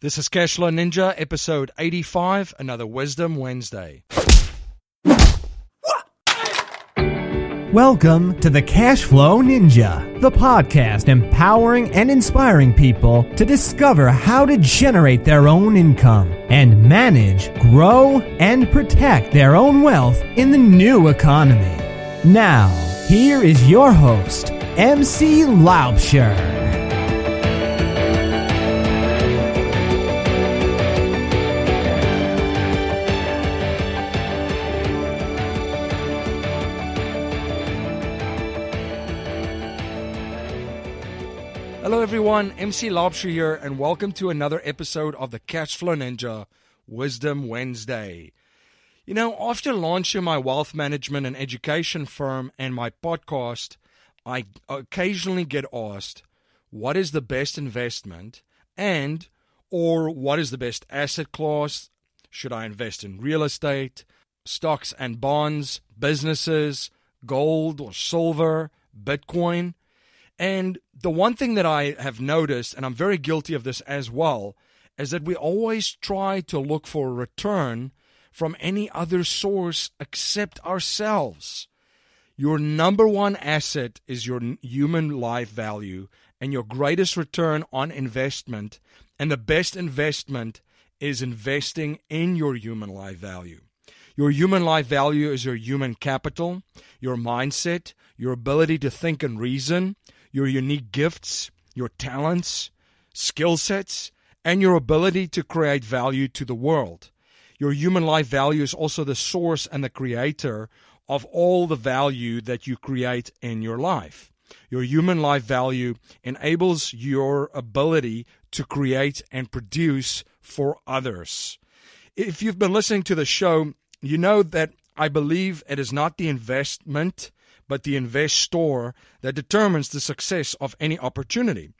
This is Cashflow Ninja, episode 85, another Wisdom Wednesday. Welcome to the Cashflow Ninja, the podcast empowering and inspiring people to discover how to generate their own income and manage, grow, and protect their own wealth in the new economy. Now, here is your host, MC Laubscher. Everyone. MC Laubscher here, and welcome to another episode of the Cashflow Ninja Wisdom Wednesday. You know, after launching my wealth management and education firm and my podcast, I occasionally get asked, what is the best investment and or what is the best asset class? Should I invest in real estate, stocks and bonds, businesses, gold or silver, Bitcoin? And the one thing that I have noticed, and I'm very guilty of this as well, is that we always try to look for a return from any other source except ourselves. Your number one asset is your human life value and your greatest return on investment. And the best investment is investing in your human life value. Your human life value is your human capital, your mindset, your ability to think and reason, your unique gifts, your talents, skill sets, and your ability to create value to the world. Your human life value is also the source and the creator of all the value that you create in your life. Your human life value enables your ability to create and produce for others. If you've been listening to the show, you know that I believe it is not the investment but the investor that determines the success of any opportunity.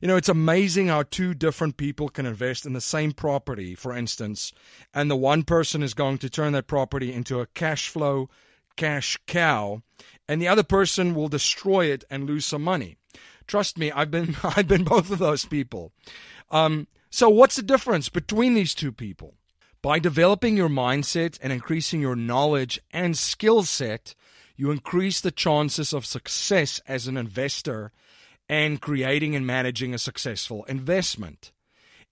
You know, it's amazing how two different people can invest in the same property, for instance, and the one person is going to turn that property into a cash flow cash cow, and the other person will destroy it and lose some money. Trust me, I've been I've been both of those people. Um, so what's the difference between these two people? By developing your mindset and increasing your knowledge and skill set, you increase the chances of success as an investor and creating and managing a successful investment.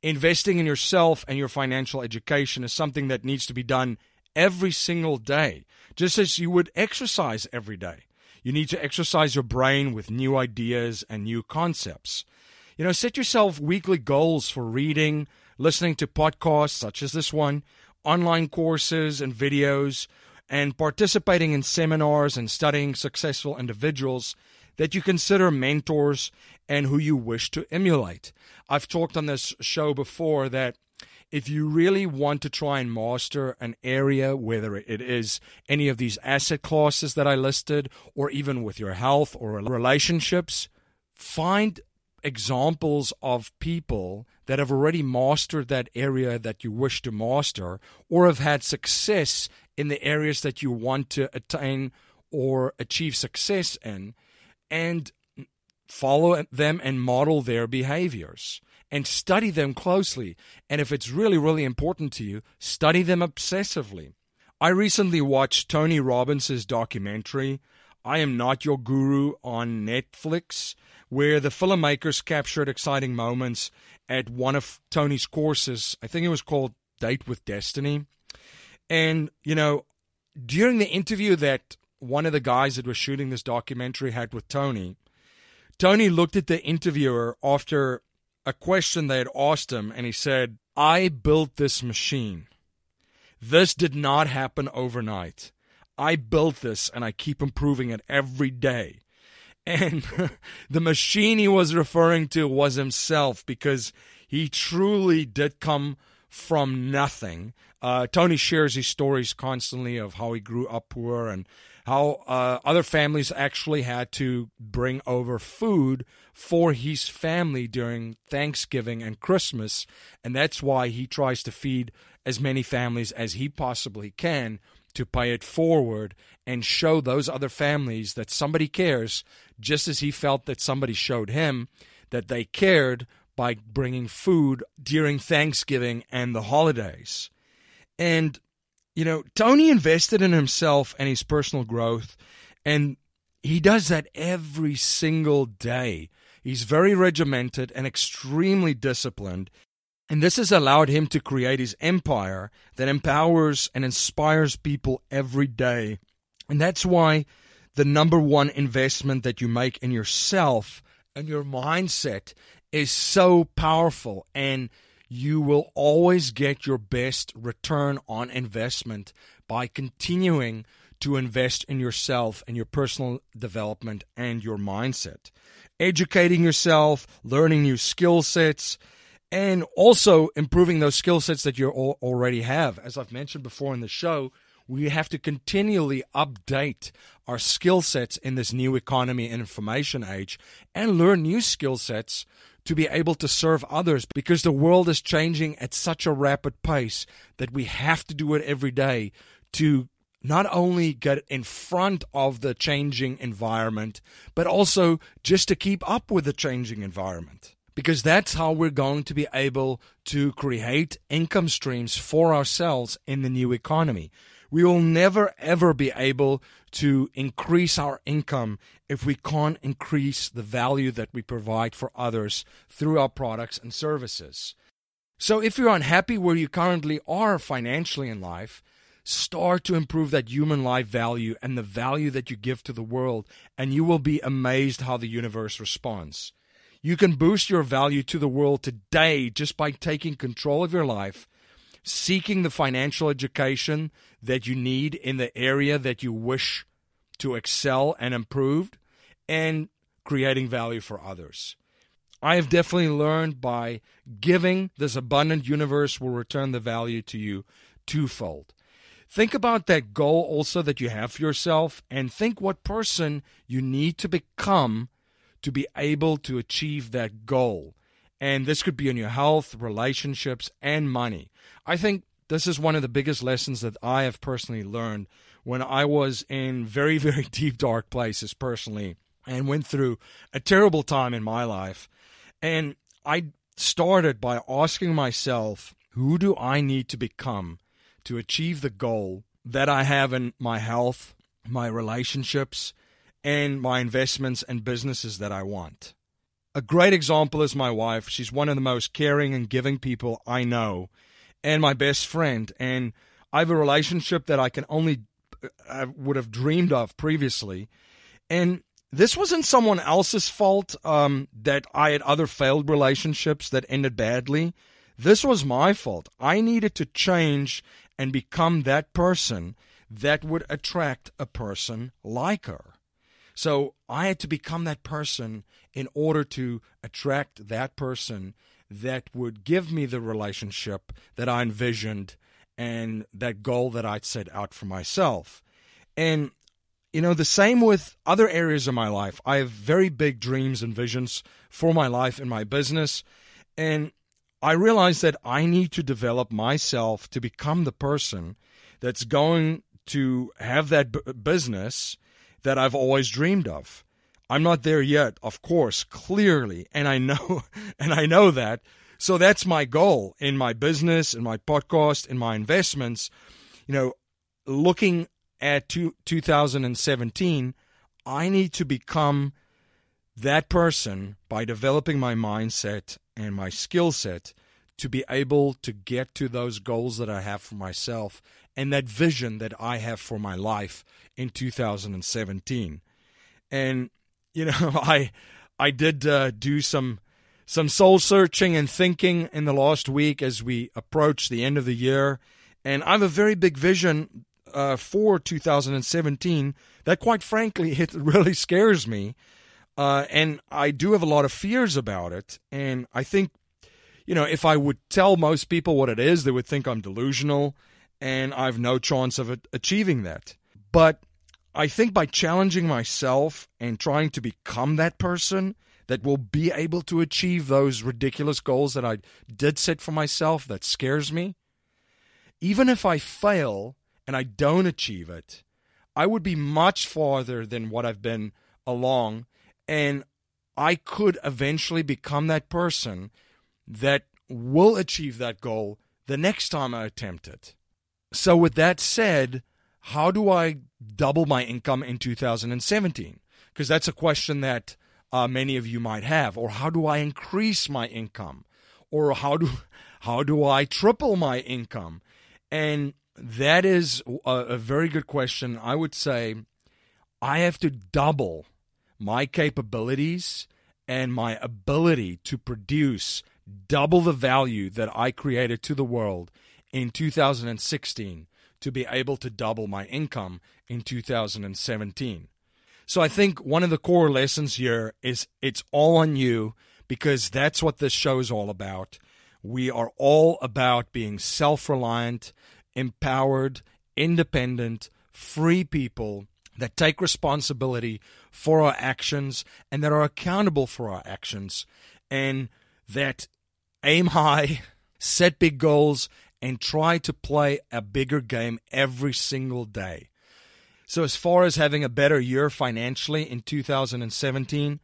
Investing in yourself and your financial education is something that needs to be done every single day, just as you would exercise every day. You need to exercise your brain with new ideas and new concepts. You know, set yourself weekly goals for reading, listening to podcasts such as this one, online courses and videos, and participating in seminars and studying successful individuals that you consider mentors and who you wish to emulate. I've talked on this show before that if you really want to try and master an area, whether it is any of these asset classes that I listed, or even with your health or relationships, find examples of people that have already mastered that area that you wish to master or have had success in the areas that you want to attain or achieve success in and follow them and model their behaviors and study them closely. And if it's really, really important to you, study them obsessively. I recently watched Tony Robbins' documentary, I Am Not Your Guru, on Netflix, where the filmmakers captured exciting moments at one of Tony's courses. I think it was called Date with Destiny. And, you know, during the interview that one of the guys that was shooting this documentary had with Tony, Tony looked at the interviewer after a question they had asked him and he said, I built this machine. This did not happen overnight. I built this and I keep improving it every day. And the machine he was referring to was himself because he truly did come from nothing. Uh, Tony shares his stories constantly of how he grew up poor and how uh, other families actually had to bring over food for his family during Thanksgiving and Christmas. And that's why he tries to feed as many families as he possibly can to pay it forward and show those other families that somebody cares, just as he felt that somebody showed him that they cared by bringing food during Thanksgiving and the holidays. And, you know, Tony invested in himself and his personal growth, and he does that every single day. He's very regimented and extremely disciplined. And this has allowed him to create his empire that empowers and inspires people every day. And that's why the number one investment that you make in yourself and your mindset is so powerful and you will always get your best return on investment by continuing to invest in yourself and your personal development and your mindset. Educating yourself, learning new skill sets, and also improving those skill sets that you already have. As I've mentioned before in the show, we have to continually update our skill sets in this new economy and information age and learn new skill sets to be able to serve others because the world is changing at such a rapid pace that we have to do it every day to not only get in front of the changing environment, but also just to keep up with the changing environment. Because that's how we're going to be able to create income streams for ourselves in the new economy. We will never ever be able to increase our income if we can't increase the value that we provide for others through our products and services. So if you're unhappy where you currently are financially in life, start to improve that human life value and the value that you give to the world, and you will be amazed how the universe responds. You can boost your value to the world today just by taking control of your life seeking the financial education that you need in the area that you wish to excel and improve, and creating value for others. I have definitely learned by giving, this abundant universe will return the value to you twofold. Think about that goal also that you have for yourself and think what person you need to become to be able to achieve that goal. And this could be in your health, relationships, and money. I think this is one of the biggest lessons that I have personally learned when I was in very, very deep, dark places personally and went through a terrible time in my life. And I started by asking myself, who do I need to become to achieve the goal that I have in my health, my relationships, and my investments and businesses that I want? A great example is my wife. She's one of the most caring and giving people I know, and my best friend. And I have a relationship that I can only I would have dreamed of previously. And this wasn't someone else's fault um, that I had other failed relationships that ended badly. This was my fault. I needed to change and become that person that would attract a person like her. So I had to become that person in order to attract that person that would give me the relationship that I envisioned and that goal that I'd set out for myself. And, you know, the same with other areas of my life. I have very big dreams and visions for my life and my business. And I realize that I need to develop myself to become the person that's going to have that b- business that I've always dreamed of. I'm not there yet, of course, clearly, and I know and I know that. So that's my goal in my business, in my podcast, in my investments. You know, looking at two, 2017, I need to become that person by developing my mindset and my skill set to be able to get to those goals that I have for myself and that vision that I have for my life in 2017. And you know, I I did uh, do some some soul searching and thinking in the last week as we approach the end of the year, and I have a very big vision uh, for 2017 that, quite frankly, it really scares me, uh, and I do have a lot of fears about it. And I think, you know, if I would tell most people what it is, they would think I'm delusional, and I've no chance of achieving that. But I think by challenging myself and trying to become that person that will be able to achieve those ridiculous goals that I did set for myself that scares me, even if I fail and I don't achieve it, I would be much farther than what I've been along. And I could eventually become that person that will achieve that goal the next time I attempt it. So, with that said, how do I double my income in 2017? Because that's a question that uh, many of you might have. Or how do I increase my income? Or how do how do I triple my income? And that is a, a very good question. I would say I have to double my capabilities and my ability to produce double the value that I created to the world in 2016 to be able to double my income in 2017. So I think one of the core lessons here is it's all on you because that's what this show is all about. We are all about being self reliant, empowered, independent, free people that take responsibility for our actions and that are accountable for our actions and that aim high, set big goals, and try to play a bigger game every single day. So, as far as having a better year financially in 2017,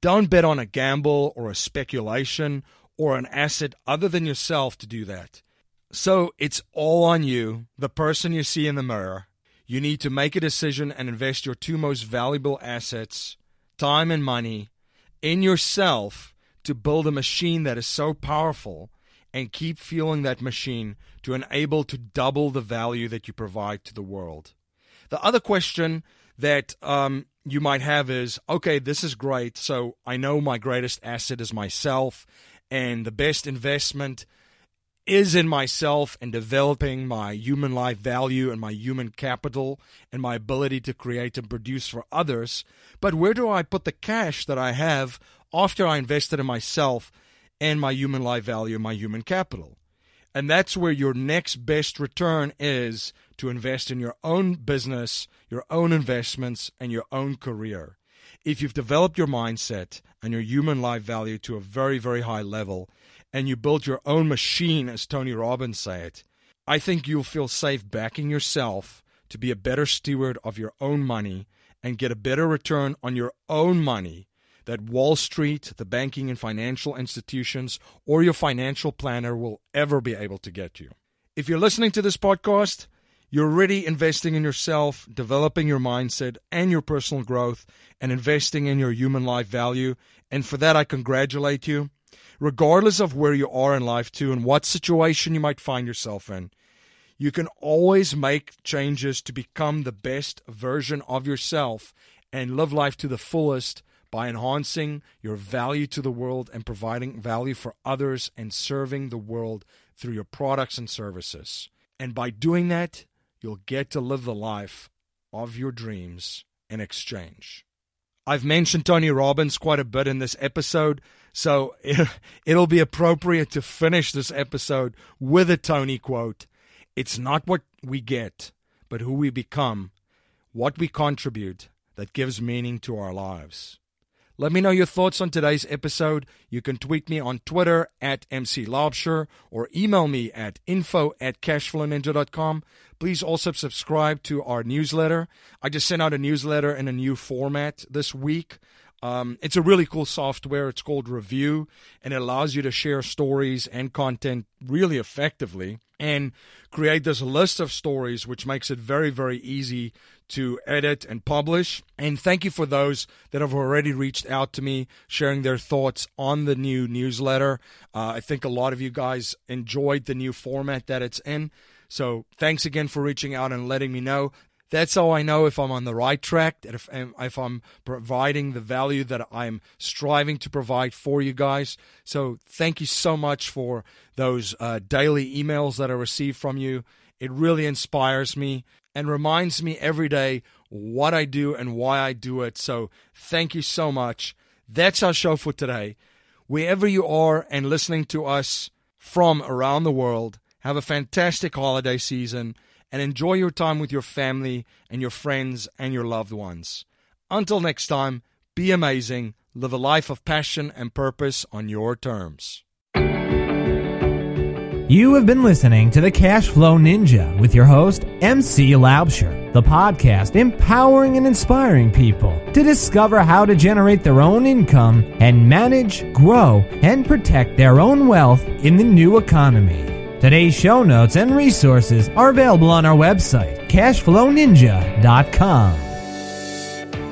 don't bet on a gamble or a speculation or an asset other than yourself to do that. So, it's all on you, the person you see in the mirror. You need to make a decision and invest your two most valuable assets, time and money, in yourself to build a machine that is so powerful and keep fueling that machine to enable to double the value that you provide to the world. The other question that um, you might have is okay, this is great. So I know my greatest asset is myself, and the best investment is in myself and developing my human life value and my human capital and my ability to create and produce for others. But where do I put the cash that I have after I invested in myself and my human life value, my human capital. And that's where your next best return is to invest in your own business, your own investments, and your own career. If you've developed your mindset and your human life value to a very, very high level, and you build your own machine, as Tony Robbins said, I think you'll feel safe backing yourself to be a better steward of your own money and get a better return on your own money that Wall Street, the banking and financial institutions, or your financial planner will ever be able to get you. If you're listening to this podcast, you're already investing in yourself, developing your mindset and your personal growth, and investing in your human life value. And for that, I congratulate you. Regardless of where you are in life, too, and what situation you might find yourself in, you can always make changes to become the best version of yourself and live life to the fullest by enhancing your value to the world and providing value for others and serving the world through your products and services. And by doing that, you'll get to live the life of your dreams in exchange. I've mentioned Tony Robbins quite a bit in this episode, so it'll be appropriate to finish this episode with a Tony quote. It's not what we get, but who we become, what we contribute, that gives meaning to our lives. Let me know your thoughts on today's episode. You can tweet me on Twitter at MC Laubscher or email me at info at cashflowninja.com. Please also subscribe to our newsletter. I just sent out a newsletter in a new format this week. Um, it's a really cool software. It's called Revue, and it allows you to share stories and content really effectively and create this list of stories, which makes it very, very easy to edit and publish. And thank you for those that have already reached out to me, sharing their thoughts on the new newsletter. Uh, I think a lot of you guys enjoyed the new format that it's in. So thanks again for reaching out and letting me know. That's how I know if I'm on the right track, if, if I'm providing the value that I'm striving to provide for you guys. So thank you so much for those uh, daily emails that I receive from you. It really inspires me and reminds me every day what I do and why I do it. So thank you so much. That's our show for today. Wherever you are and listening to us from around the world, have a fantastic holiday season and enjoy your time with your family and your friends and your loved ones. Until next time, be amazing, live a life of passion and purpose on your terms. You have been listening to the Cash Flow Ninja with your host, MC Laubscher. the podcast empowering and inspiring people to discover how to generate their own income and manage, grow, and protect their own wealth in the new economy. Today's show notes and resources are available on our website, cashflowninja.com.